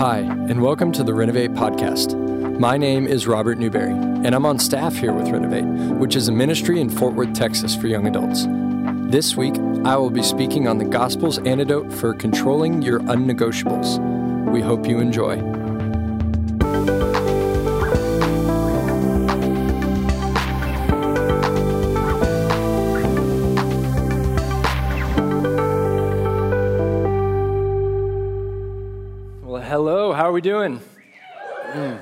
Hi, and welcome to the Renovate podcast. My name is Robert Newberry, and I'm on staff here with Renovate, which is a ministry in Fort Worth, Texas for young adults. This week, I will be speaking on the gospel's antidote for controlling your unnegotiables. We hope you enjoy. We doing? Mm.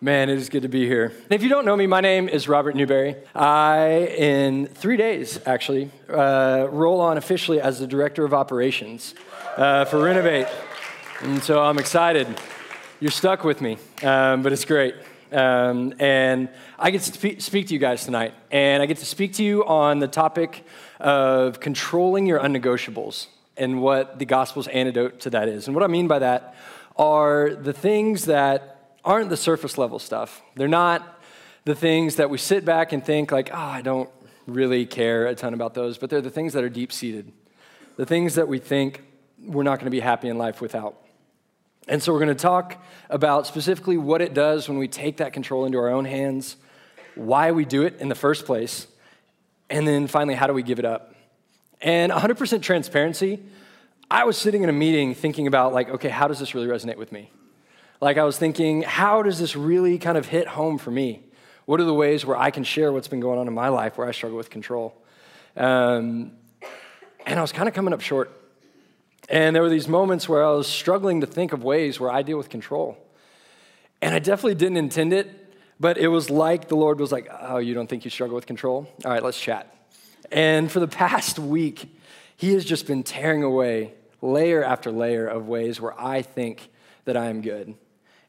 Man, it is good to be here. If you don't know me, my name is Robert Newberry. I, in three days, actually, uh, roll on officially as the Director of Operations uh, for Renovate. And so I'm excited. You're stuck with me, um, but it's great. Um, and I get to spe- speak to you guys tonight. And I get to speak to you on the topic of controlling your unnegotiables and what the gospel's antidote to that is. And what I mean by that are the things that aren't the surface level stuff. They're not the things that we sit back and think, like, oh, I don't really care a ton about those, but they're the things that are deep seated, the things that we think we're not going to be happy in life without. And so we're going to talk about specifically what it does when we take that control into our own hands, why we do it in the first place, and then finally, how do we give it up? And 100% transparency, I was sitting in a meeting thinking about, like, okay, how does this really resonate with me? Like, I was thinking, how does this really kind of hit home for me? What are the ways where I can share what's been going on in my life where I struggle with control? Um, and I was kind of coming up short. And there were these moments where I was struggling to think of ways where I deal with control. And I definitely didn't intend it, but it was like the Lord was like, Oh, you don't think you struggle with control? All right, let's chat. And for the past week, He has just been tearing away layer after layer of ways where I think that I am good.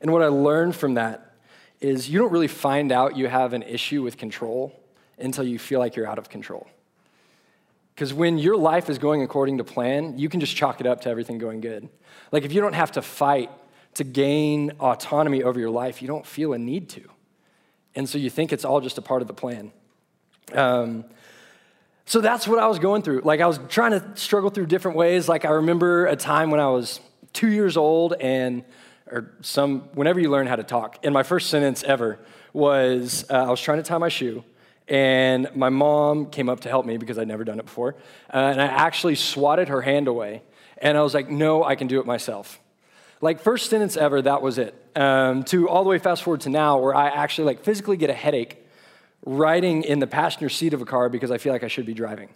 And what I learned from that is you don't really find out you have an issue with control until you feel like you're out of control. Because when your life is going according to plan, you can just chalk it up to everything going good. Like if you don't have to fight to gain autonomy over your life, you don't feel a need to. And so you think it's all just a part of the plan. Um, so that's what I was going through. Like I was trying to struggle through different ways. Like I remember a time when I was two years old and or some whenever you learn how to talk. And my first sentence ever was uh, I was trying to tie my shoe, and my mom came up to help me because I'd never done it before, uh, and I actually swatted her hand away, and I was like, "No, I can do it myself." Like first sentence ever, that was it. Um, to all the way fast forward to now, where I actually like physically get a headache riding in the passenger seat of a car because I feel like I should be driving.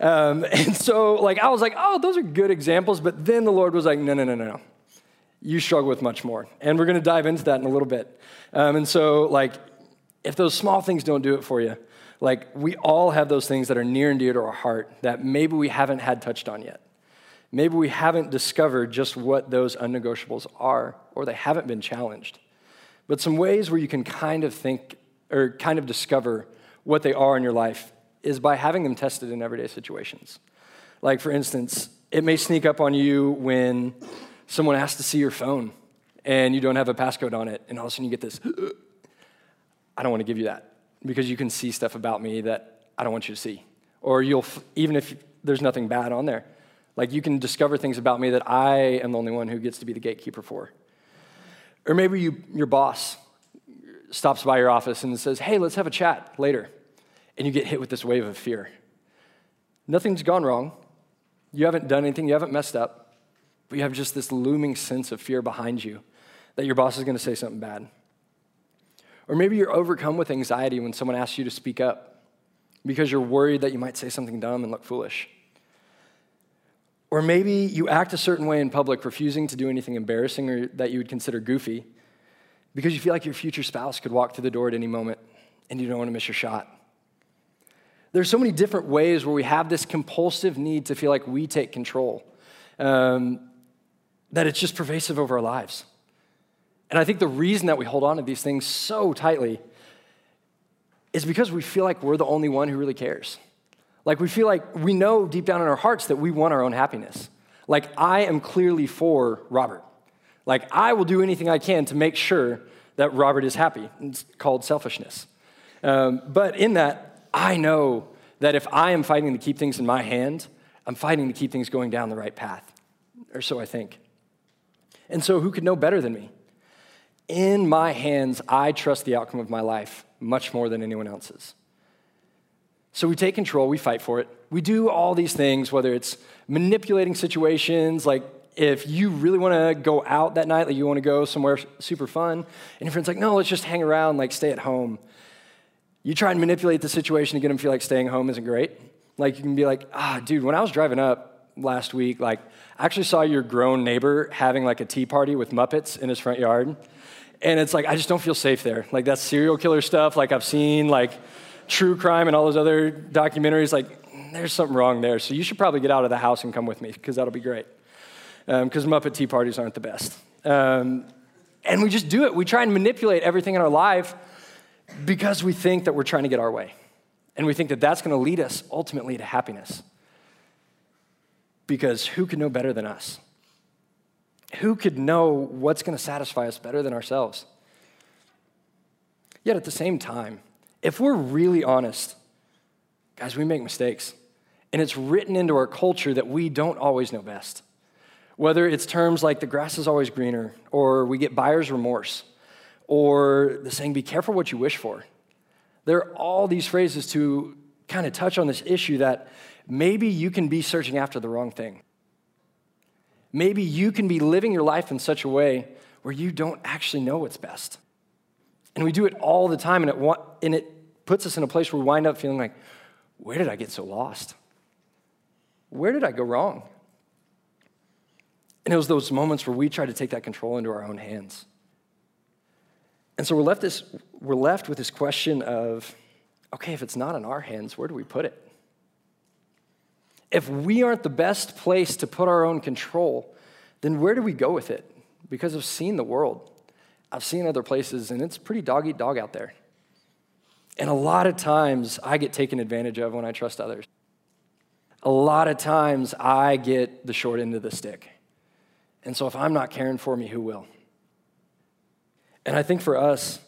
Um, and so, like, I was like, oh, those are good examples. But then the Lord was like, no, no, no, no, no you struggle with much more. And we're going to dive into that in a little bit. Um, and so, like, if those small things don't do it for you, like, we all have those things that are near and dear to our heart that maybe we haven't had touched on yet. Maybe we haven't discovered just what those unnegotiables are, or they haven't been challenged. But some ways where you can kind of think or kind of discover what they are in your life is by having them tested in everyday situations. Like, for instance, it may sneak up on you when someone asks to see your phone and you don't have a passcode on it, and all of a sudden you get this, I don't want to give you that because you can see stuff about me that I don't want you to see. Or you'll, even if there's nothing bad on there, like you can discover things about me that I am the only one who gets to be the gatekeeper for. Or maybe you, your boss stops by your office and says, Hey, let's have a chat later. And you get hit with this wave of fear. Nothing's gone wrong. You haven't done anything, you haven't messed up but you have just this looming sense of fear behind you that your boss is going to say something bad. Or maybe you're overcome with anxiety when someone asks you to speak up because you're worried that you might say something dumb and look foolish. Or maybe you act a certain way in public, refusing to do anything embarrassing or that you would consider goofy because you feel like your future spouse could walk through the door at any moment and you don't want to miss your shot. There's so many different ways where we have this compulsive need to feel like we take control. Um, that it's just pervasive over our lives. And I think the reason that we hold on to these things so tightly is because we feel like we're the only one who really cares. Like we feel like we know deep down in our hearts that we want our own happiness. Like I am clearly for Robert. Like I will do anything I can to make sure that Robert is happy. It's called selfishness. Um, but in that, I know that if I am fighting to keep things in my hand, I'm fighting to keep things going down the right path, or so I think. And so, who could know better than me? In my hands, I trust the outcome of my life much more than anyone else's. So we take control, we fight for it. We do all these things, whether it's manipulating situations, like if you really want to go out that night, like you want to go somewhere super fun, and your friend's like, no, let's just hang around, like stay at home. You try and manipulate the situation to get them to feel like staying home isn't great. Like you can be like, ah, dude, when I was driving up last week, like I actually saw your grown neighbor having like a tea party with Muppets in his front yard. And it's like, I just don't feel safe there. Like, that's serial killer stuff. Like, I've seen, like, true crime and all those other documentaries. Like, there's something wrong there. So you should probably get out of the house and come with me, because that'll be great. Because um, Muppet tea parties aren't the best. Um, and we just do it. We try and manipulate everything in our life because we think that we're trying to get our way. And we think that that's going to lead us ultimately to happiness. Because who can know better than us? Who could know what's going to satisfy us better than ourselves? Yet at the same time, if we're really honest, guys, we make mistakes. And it's written into our culture that we don't always know best. Whether it's terms like the grass is always greener, or we get buyer's remorse, or the saying, be careful what you wish for. There are all these phrases to kind of touch on this issue that maybe you can be searching after the wrong thing. Maybe you can be living your life in such a way where you don't actually know what's best. And we do it all the time, and it, and it puts us in a place where we wind up feeling like, where did I get so lost? Where did I go wrong? And it was those moments where we try to take that control into our own hands. And so we're left, this, we're left with this question of okay, if it's not in our hands, where do we put it? If we aren't the best place to put our own control, then where do we go with it? Because I've seen the world, I've seen other places, and it's pretty dog eat dog out there. And a lot of times I get taken advantage of when I trust others. A lot of times I get the short end of the stick. And so if I'm not caring for me, who will? And I think for us,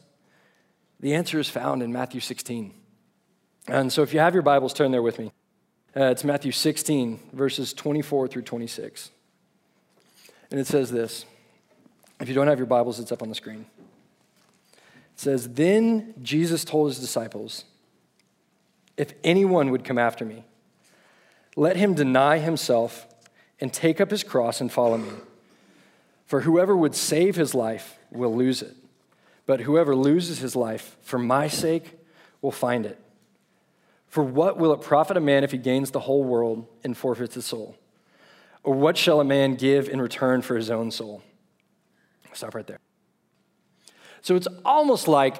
the answer is found in Matthew 16. And so if you have your Bibles, turn there with me. Uh, it's Matthew 16, verses 24 through 26. And it says this. If you don't have your Bibles, it's up on the screen. It says, Then Jesus told his disciples, If anyone would come after me, let him deny himself and take up his cross and follow me. For whoever would save his life will lose it, but whoever loses his life for my sake will find it. For what will it profit a man if he gains the whole world and forfeits his soul? Or what shall a man give in return for his own soul? Stop right there. So it's almost like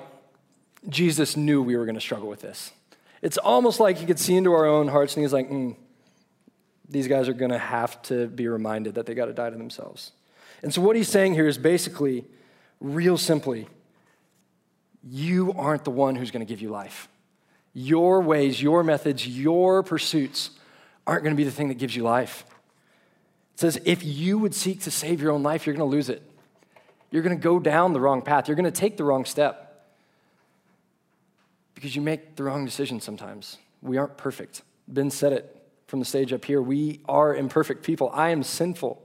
Jesus knew we were going to struggle with this. It's almost like he could see into our own hearts and he's like, mm, these guys are going to have to be reminded that they got to die to themselves. And so what he's saying here is basically, real simply, you aren't the one who's going to give you life. Your ways, your methods, your pursuits aren't going to be the thing that gives you life. It says, if you would seek to save your own life, you're going to lose it. You're going to go down the wrong path. You're going to take the wrong step because you make the wrong decisions sometimes. We aren't perfect. Ben said it from the stage up here. We are imperfect people. I am sinful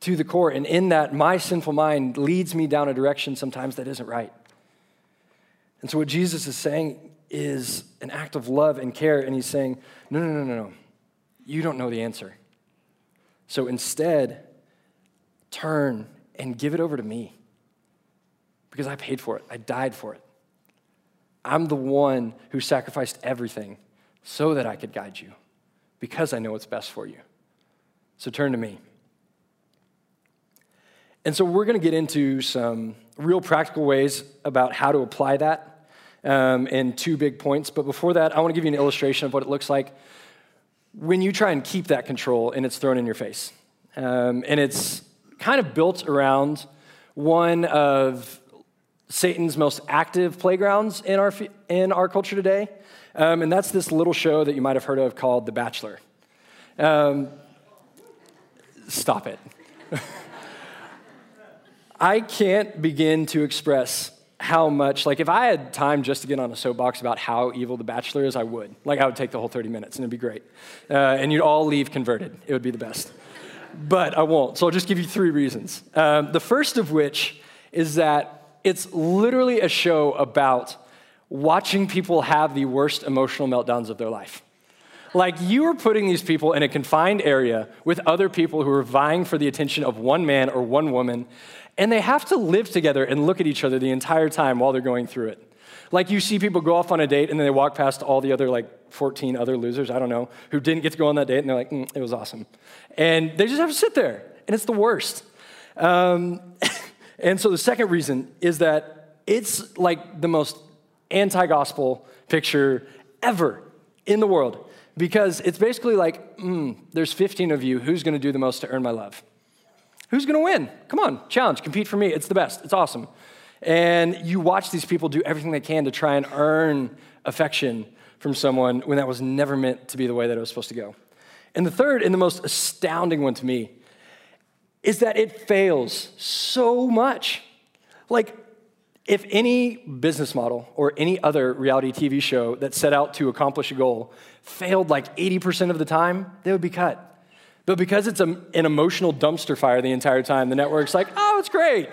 to the core. And in that, my sinful mind leads me down a direction sometimes that isn't right. And so, what Jesus is saying is an act of love and care. And he's saying, no, no, no, no, no. You don't know the answer. So instead, turn and give it over to me because I paid for it, I died for it. I'm the one who sacrificed everything so that I could guide you because I know what's best for you. So turn to me. And so we're going to get into some real practical ways about how to apply that um, in two big points. But before that, I want to give you an illustration of what it looks like when you try and keep that control and it's thrown in your face. Um, and it's kind of built around one of Satan's most active playgrounds in our, in our culture today. Um, and that's this little show that you might have heard of called The Bachelor. Um, stop it. I can't begin to express how much, like, if I had time just to get on a soapbox about how evil The Bachelor is, I would. Like, I would take the whole 30 minutes and it'd be great. Uh, and you'd all leave converted. It would be the best. but I won't. So I'll just give you three reasons. Um, the first of which is that it's literally a show about watching people have the worst emotional meltdowns of their life. Like you are putting these people in a confined area with other people who are vying for the attention of one man or one woman, and they have to live together and look at each other the entire time while they're going through it. Like you see people go off on a date and then they walk past all the other like 14 other losers, I don't know, who didn't get to go on that date and they're like, mm, it was awesome. And they just have to sit there, and it's the worst. Um, and so the second reason is that it's like the most anti gospel picture ever in the world because it's basically like, mm, there's 15 of you, who's gonna do the most to earn my love? Who's gonna win? Come on, challenge, compete for me. It's the best, it's awesome. And you watch these people do everything they can to try and earn affection from someone when that was never meant to be the way that it was supposed to go. And the third and the most astounding one to me is that it fails so much. Like, if any business model or any other reality TV show that set out to accomplish a goal failed like 80% of the time, they would be cut. But because it's a, an emotional dumpster fire the entire time, the network's like, oh, it's great.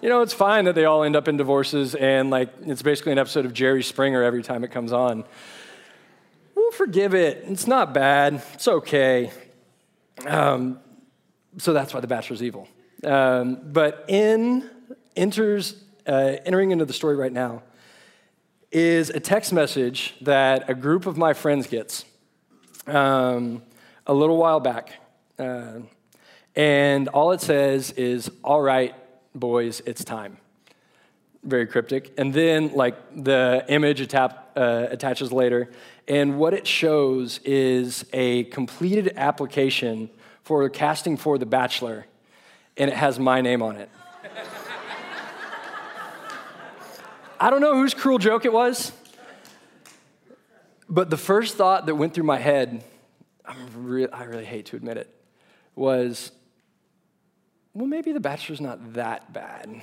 You know, it's fine that they all end up in divorces and like it's basically an episode of Jerry Springer every time it comes on. We'll forgive it. It's not bad. It's okay. Um, so that's why The Bachelor's evil. Um, but in enters uh, entering into the story right now is a text message that a group of my friends gets um, a little while back. Uh, and all it says is, All right, boys, it's time. Very cryptic. And then, like, the image uh, attaches later. And what it shows is a completed application for casting for The Bachelor, and it has my name on it. I don't know whose cruel joke it was, but the first thought that went through my head, re- I really hate to admit it, was, well, maybe The Bachelor's not that bad.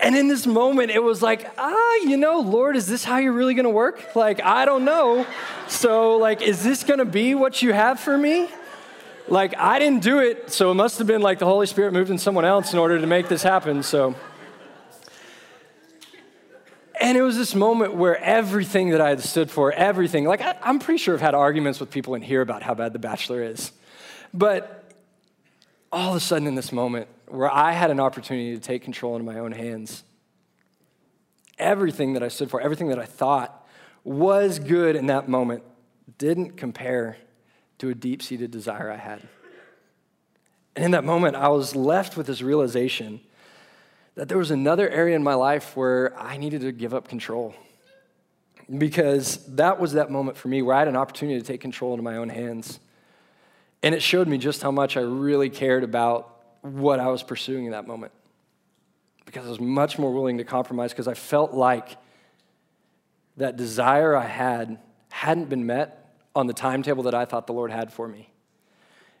and in this moment, it was like, ah, you know, Lord, is this how you're really gonna work? Like, I don't know. So, like, is this gonna be what you have for me? Like, I didn't do it, so it must have been like the Holy Spirit moved in someone else in order to make this happen. So, and it was this moment where everything that I had stood for, everything, like I, am pretty sure I've had arguments with people in here about how bad The Bachelor is. But all of a sudden, in this moment where I had an opportunity to take control into my own hands, everything that I stood for, everything that I thought was good in that moment didn't compare to a deep seated desire I had. And in that moment, I was left with this realization that there was another area in my life where I needed to give up control. Because that was that moment for me where I had an opportunity to take control into my own hands. And it showed me just how much I really cared about what I was pursuing in that moment. Because I was much more willing to compromise because I felt like that desire I had hadn't been met on the timetable that I thought the Lord had for me.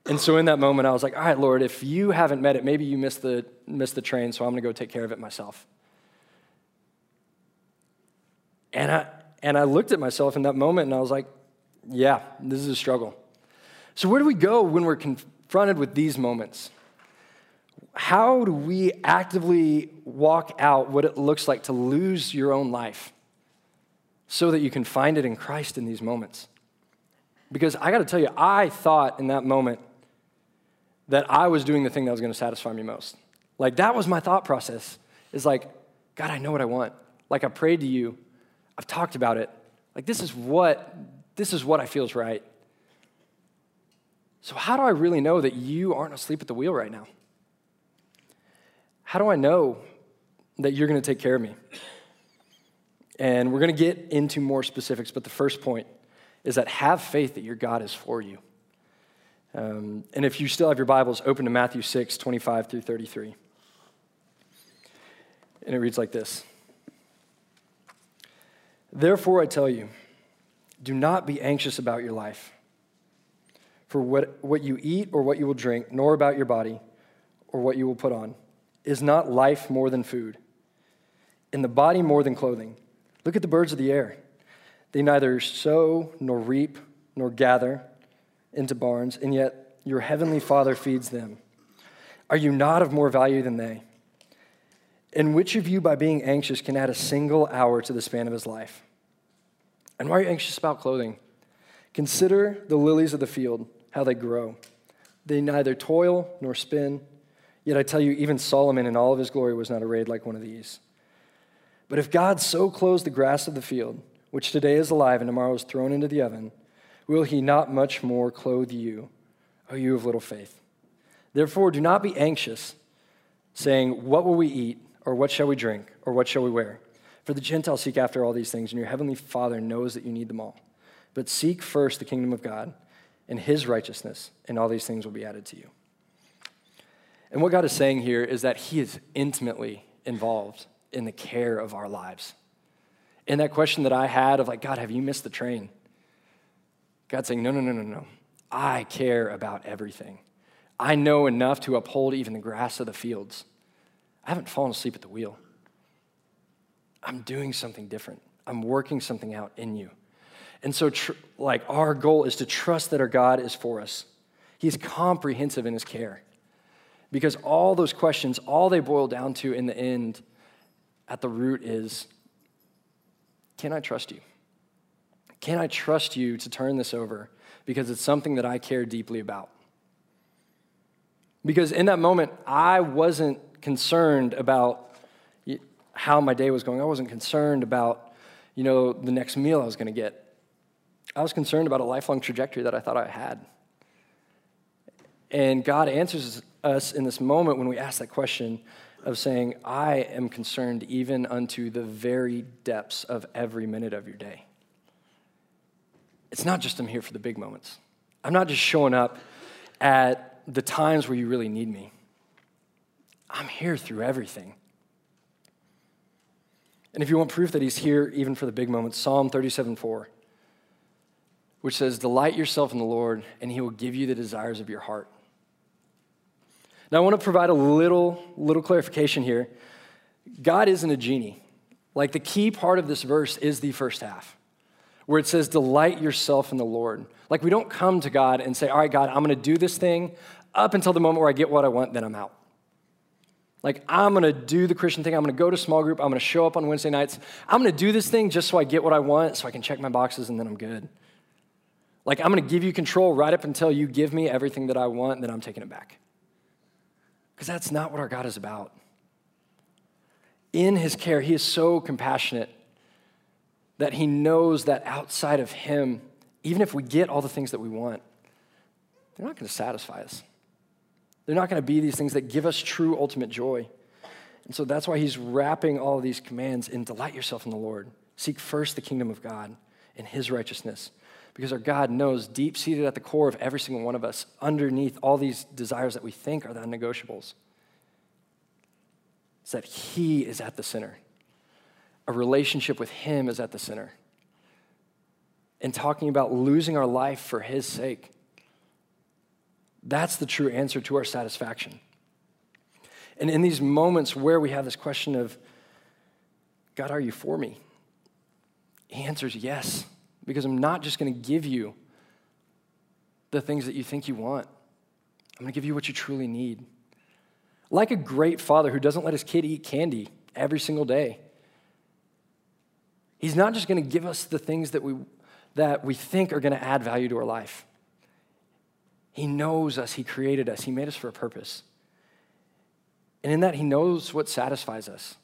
And so in that moment, I was like, all right, Lord, if you haven't met it, maybe you missed the, missed the train, so I'm going to go take care of it myself. And I, and I looked at myself in that moment and I was like, yeah, this is a struggle. So, where do we go when we're confronted with these moments? How do we actively walk out what it looks like to lose your own life so that you can find it in Christ in these moments? Because I got to tell you, I thought in that moment that I was doing the thing that was going to satisfy me most. Like that was my thought process. Is like, God, I know what I want. Like I prayed to you. I've talked about it. Like this is what this is what I feel is right. So how do I really know that you aren't asleep at the wheel right now? How do I know that you're going to take care of me? And we're going to get into more specifics, but the first point is that have faith that your God is for you. Um, and if you still have your Bibles, open to Matthew 6, 25 through 33. And it reads like this Therefore, I tell you, do not be anxious about your life, for what, what you eat or what you will drink, nor about your body or what you will put on. Is not life more than food, and the body more than clothing? Look at the birds of the air. They neither sow nor reap nor gather into barns, and yet your heavenly Father feeds them. Are you not of more value than they? And which of you, by being anxious, can add a single hour to the span of his life? And why are you anxious about clothing? Consider the lilies of the field, how they grow. They neither toil nor spin. Yet I tell you, even Solomon in all of his glory was not arrayed like one of these. But if God so clothes the grass of the field, which today is alive and tomorrow is thrown into the oven, will he not much more clothe you, O you of little faith? Therefore, do not be anxious, saying, What will we eat? Or what shall we drink? Or what shall we wear? For the Gentiles seek after all these things, and your heavenly Father knows that you need them all. But seek first the kingdom of God and his righteousness, and all these things will be added to you. And what God is saying here is that he is intimately involved in the care of our lives. In that question that I had of like, God, have you missed the train? God's saying, no, no, no, no, no. I care about everything. I know enough to uphold even the grass of the fields. I haven't fallen asleep at the wheel. I'm doing something different. I'm working something out in you. And so, tr- like, our goal is to trust that our God is for us. He's comprehensive in his care. Because all those questions, all they boil down to in the end, at the root, is can I trust you? Can I trust you to turn this over? Because it's something that I care deeply about. Because in that moment, I wasn't concerned about how my day was going. I wasn't concerned about, you know, the next meal I was going to get. I was concerned about a lifelong trajectory that I thought I had. And God answers us in this moment when we ask that question of saying, I am concerned even unto the very depths of every minute of your day. It's not just I'm here for the big moments. I'm not just showing up at the times where you really need me. I'm here through everything. And if you want proof that he's here even for the big moments, Psalm 37 4, which says, Delight yourself in the Lord, and he will give you the desires of your heart. Now, I want to provide a little, little clarification here. God isn't a genie. Like the key part of this verse is the first half, where it says, Delight yourself in the Lord. Like we don't come to God and say, All right, God, I'm going to do this thing up until the moment where I get what I want, then I'm out. Like, I'm gonna do the Christian thing. I'm gonna go to small group. I'm gonna show up on Wednesday nights. I'm gonna do this thing just so I get what I want, so I can check my boxes and then I'm good. Like, I'm gonna give you control right up until you give me everything that I want, and then I'm taking it back. Because that's not what our God is about. In his care, he is so compassionate that he knows that outside of him, even if we get all the things that we want, they're not gonna satisfy us. They're not going to be these things that give us true ultimate joy. And so that's why he's wrapping all of these commands in delight yourself in the Lord. Seek first the kingdom of God and his righteousness. Because our God knows deep seated at the core of every single one of us, underneath all these desires that we think are the negotiables, is that he is at the center. A relationship with him is at the center. And talking about losing our life for his sake that's the true answer to our satisfaction. And in these moments where we have this question of, God, are you for me? He answers yes, because I'm not just going to give you the things that you think you want. I'm going to give you what you truly need. Like a great father who doesn't let his kid eat candy every single day. He's not just going to give us the things that we, that we think are going to add value to our life. He knows us, He created us, He made us for a purpose. And in that, He knows what satisfies us.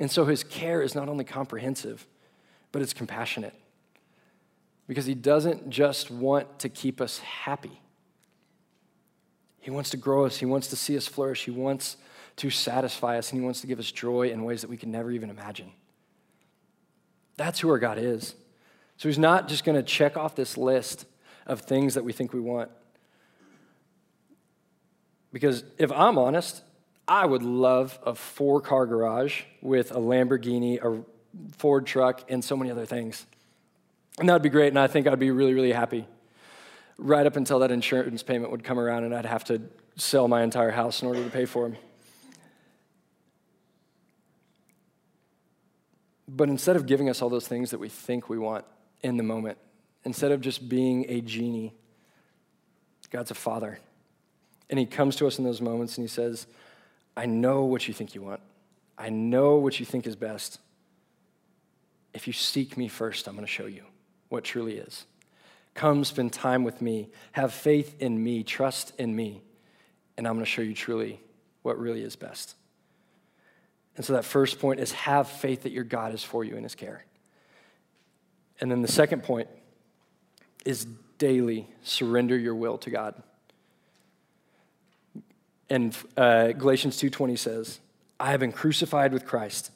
And so His care is not only comprehensive, but it's compassionate. Because He doesn't just want to keep us happy, He wants to grow us, He wants to see us flourish, He wants to satisfy us, and He wants to give us joy in ways that we can never even imagine. That's who our God is. So He's not just going to check off this list of things that we think we want. Because if I'm honest, I would love a four car garage with a Lamborghini, a Ford truck, and so many other things. And that would be great, and I think I'd be really, really happy. Right up until that insurance payment would come around, and I'd have to sell my entire house in order to pay for them. But instead of giving us all those things that we think we want in the moment, instead of just being a genie, God's a father. And he comes to us in those moments and he says, I know what you think you want. I know what you think is best. If you seek me first, I'm going to show you what truly is. Come spend time with me. Have faith in me. Trust in me. And I'm going to show you truly what really is best. And so that first point is have faith that your God is for you in his care. And then the second point is daily surrender your will to God. And uh, Galatians 2:20 says, "I have been crucified with Christ.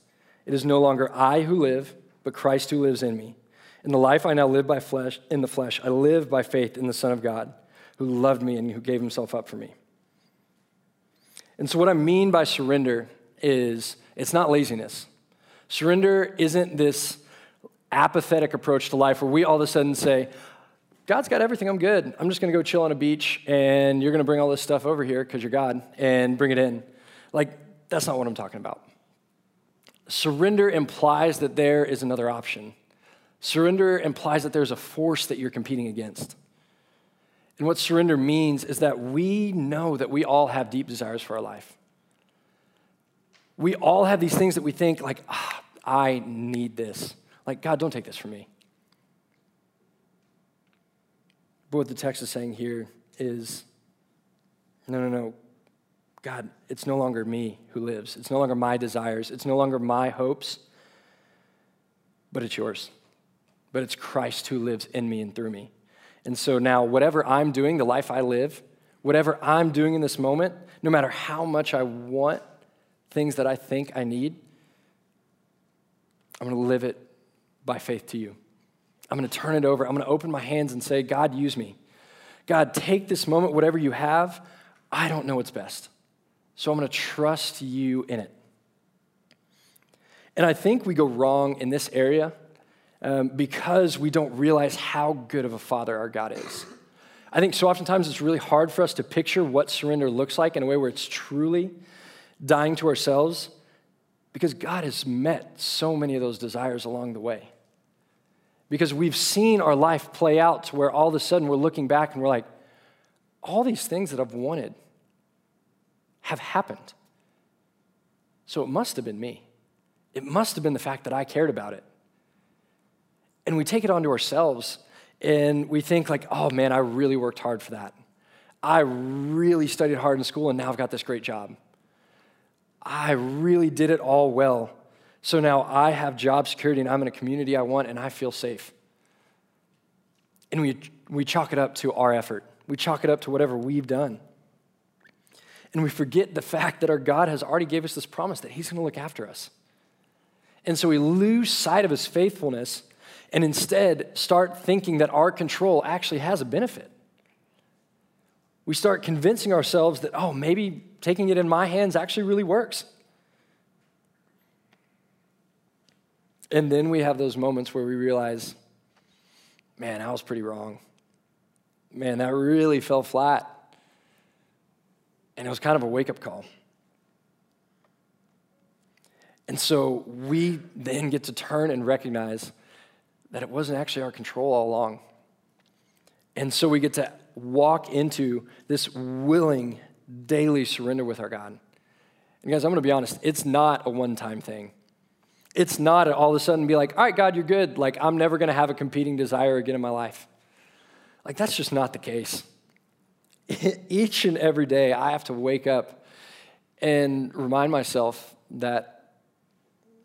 It is no longer I who live, but Christ who lives in me. In the life I now live by flesh, in the flesh, I live by faith in the Son of God, who loved me and who gave himself up for me." And so what I mean by surrender is it's not laziness. Surrender isn't this apathetic approach to life where we all of a sudden say, God's got everything, I'm good. I'm just gonna go chill on a beach and you're gonna bring all this stuff over here because you're God and bring it in. Like, that's not what I'm talking about. Surrender implies that there is another option. Surrender implies that there's a force that you're competing against. And what surrender means is that we know that we all have deep desires for our life. We all have these things that we think, like, ah, I need this. Like, God, don't take this from me. But what the text is saying here is no, no, no. God, it's no longer me who lives. It's no longer my desires. It's no longer my hopes, but it's yours. But it's Christ who lives in me and through me. And so now, whatever I'm doing, the life I live, whatever I'm doing in this moment, no matter how much I want things that I think I need, I'm going to live it by faith to you. I'm going to turn it over. I'm going to open my hands and say, God, use me. God, take this moment, whatever you have. I don't know what's best. So I'm going to trust you in it. And I think we go wrong in this area um, because we don't realize how good of a father our God is. I think so oftentimes it's really hard for us to picture what surrender looks like in a way where it's truly dying to ourselves because God has met so many of those desires along the way. Because we've seen our life play out to where all of a sudden we're looking back and we're like, all these things that I've wanted have happened. So it must have been me. It must have been the fact that I cared about it. And we take it onto ourselves and we think like, oh man, I really worked hard for that. I really studied hard in school and now I've got this great job. I really did it all well. So now I have job security and I'm in a community I want and I feel safe. And we, we chalk it up to our effort, we chalk it up to whatever we've done. And we forget the fact that our God has already gave us this promise that He's going to look after us. And so we lose sight of His faithfulness and instead start thinking that our control actually has a benefit. We start convincing ourselves that, oh, maybe taking it in my hands actually really works. And then we have those moments where we realize, man, I was pretty wrong. Man, that really fell flat. And it was kind of a wake up call. And so we then get to turn and recognize that it wasn't actually our control all along. And so we get to walk into this willing daily surrender with our God. And guys, I'm going to be honest, it's not a one time thing. It's not all of a sudden be like, all right, God, you're good. Like, I'm never going to have a competing desire again in my life. Like, that's just not the case. Each and every day, I have to wake up and remind myself that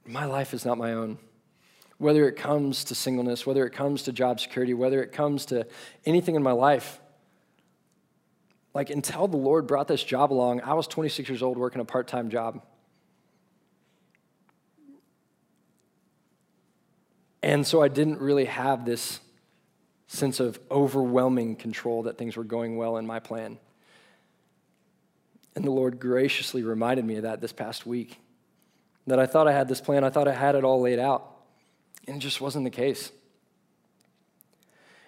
my life is not my own. Whether it comes to singleness, whether it comes to job security, whether it comes to anything in my life, like until the Lord brought this job along, I was 26 years old working a part time job. And so I didn't really have this sense of overwhelming control that things were going well in my plan. And the Lord graciously reminded me of that this past week. That I thought I had this plan, I thought I had it all laid out. And it just wasn't the case.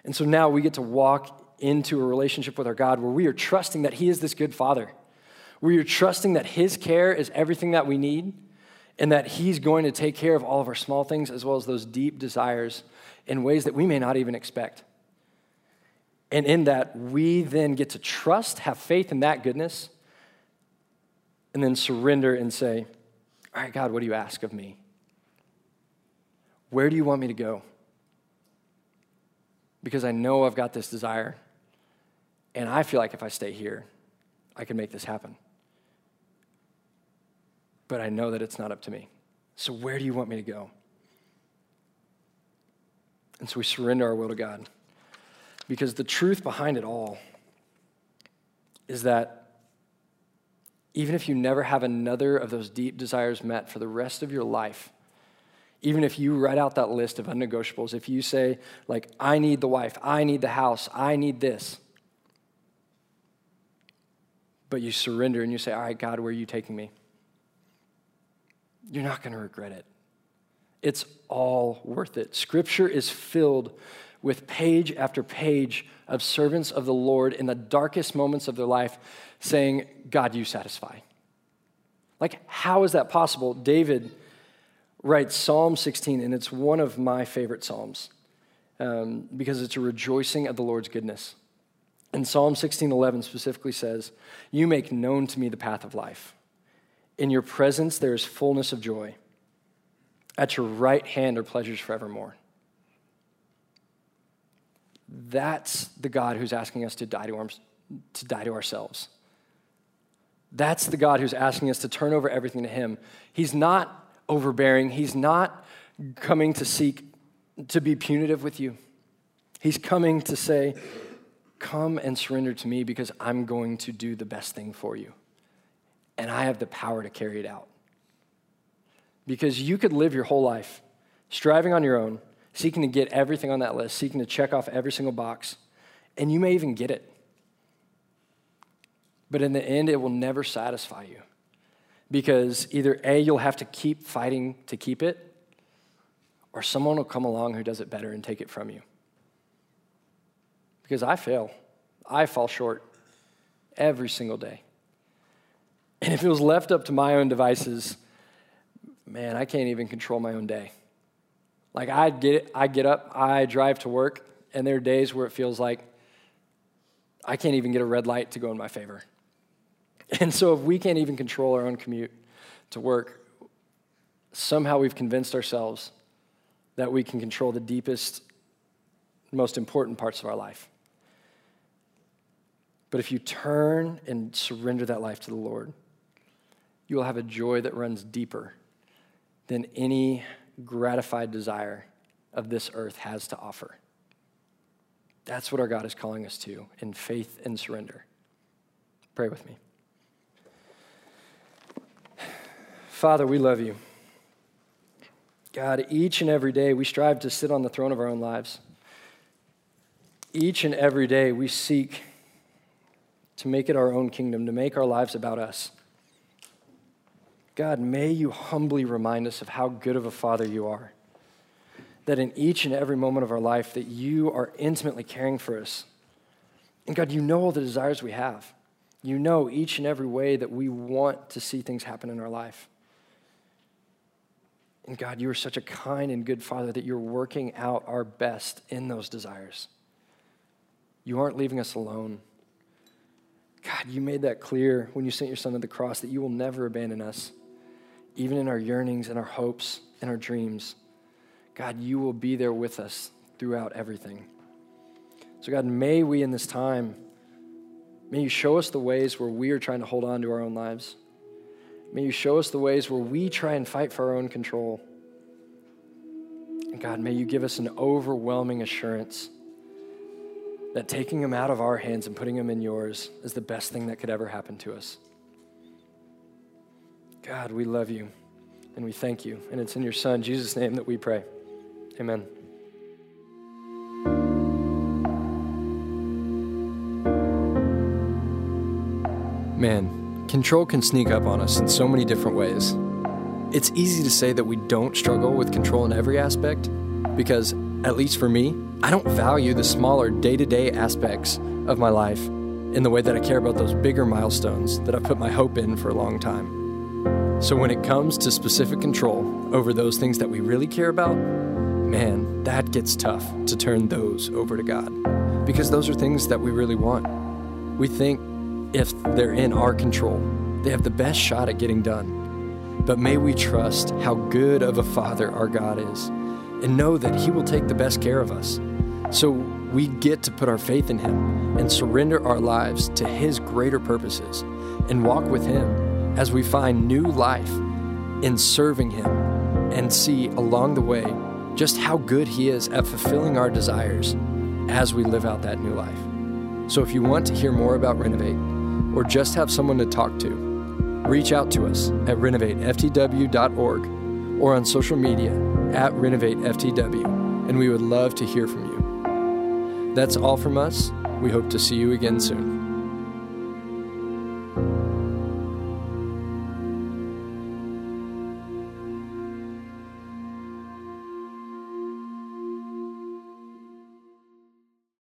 And so now we get to walk into a relationship with our God where we are trusting that He is this good Father. We are trusting that His care is everything that we need and that He's going to take care of all of our small things as well as those deep desires in ways that we may not even expect. And in that, we then get to trust, have faith in that goodness, and then surrender and say, All right, God, what do you ask of me? Where do you want me to go? Because I know I've got this desire, and I feel like if I stay here, I can make this happen. But I know that it's not up to me. So, where do you want me to go? And so we surrender our will to God. Because the truth behind it all is that even if you never have another of those deep desires met for the rest of your life, even if you write out that list of unnegotiables, if you say, like, I need the wife, I need the house, I need this, but you surrender and you say, All right, God, where are you taking me? You're not going to regret it. It's all worth it. Scripture is filled with page after page of servants of the Lord in the darkest moments of their life saying, God, you satisfy. Like, how is that possible? David writes Psalm 16, and it's one of my favorite Psalms um, because it's a rejoicing of the Lord's goodness. And Psalm 16:11 specifically says, "You make known to me the path of life. In your presence there is fullness of joy. At your right hand are pleasures forevermore." That's the God who's asking us to die to, our, to die to ourselves. That's the God who's asking us to turn over everything to Him. He's not overbearing, He's not coming to seek to be punitive with you. He's coming to say, Come and surrender to me because I'm going to do the best thing for you. And I have the power to carry it out. Because you could live your whole life striving on your own, seeking to get everything on that list, seeking to check off every single box, and you may even get it. But in the end, it will never satisfy you. Because either A, you'll have to keep fighting to keep it, or someone will come along who does it better and take it from you. Because I fail, I fall short every single day. And if it was left up to my own devices, man, I can't even control my own day. Like I get I get up, I drive to work, and there are days where it feels like I can't even get a red light to go in my favor. And so if we can't even control our own commute to work, somehow we've convinced ourselves that we can control the deepest, most important parts of our life. But if you turn and surrender that life to the Lord, you will have a joy that runs deeper than any gratified desire of this earth has to offer. That's what our God is calling us to in faith and surrender. Pray with me. Father, we love you. God, each and every day we strive to sit on the throne of our own lives. Each and every day we seek to make it our own kingdom, to make our lives about us. God, may you humbly remind us of how good of a father you are. That in each and every moment of our life that you are intimately caring for us. And God, you know all the desires we have. You know each and every way that we want to see things happen in our life. And God, you are such a kind and good father that you're working out our best in those desires. You aren't leaving us alone. God, you made that clear when you sent your son to the cross that you will never abandon us even in our yearnings and our hopes and our dreams. God, you will be there with us throughout everything. So, God, may we in this time, may you show us the ways where we are trying to hold on to our own lives. May you show us the ways where we try and fight for our own control. And God, may you give us an overwhelming assurance that taking him out of our hands and putting him in yours is the best thing that could ever happen to us. God, we love you and we thank you. And it's in your Son, Jesus' name, that we pray. Amen. Man, control can sneak up on us in so many different ways. It's easy to say that we don't struggle with control in every aspect because, at least for me, I don't value the smaller day to day aspects of my life in the way that I care about those bigger milestones that I've put my hope in for a long time. So when it comes to specific control over those things that we really care about, man, that gets tough to turn those over to God. because those are things that we really want. We think if they're in our control, they have the best shot at getting done. But may we trust how good of a Father our God is and know that He will take the best care of us. So we get to put our faith in Him and surrender our lives to His greater purposes and walk with Him as we find new life in serving Him and see along the way just how good He is at fulfilling our desires as we live out that new life. So if you want to hear more about Renovate or just have someone to talk to, reach out to us at renovateftw.org or on social media at renovateftw, and we would love to hear from you. That's all from us. We hope to see you again soon.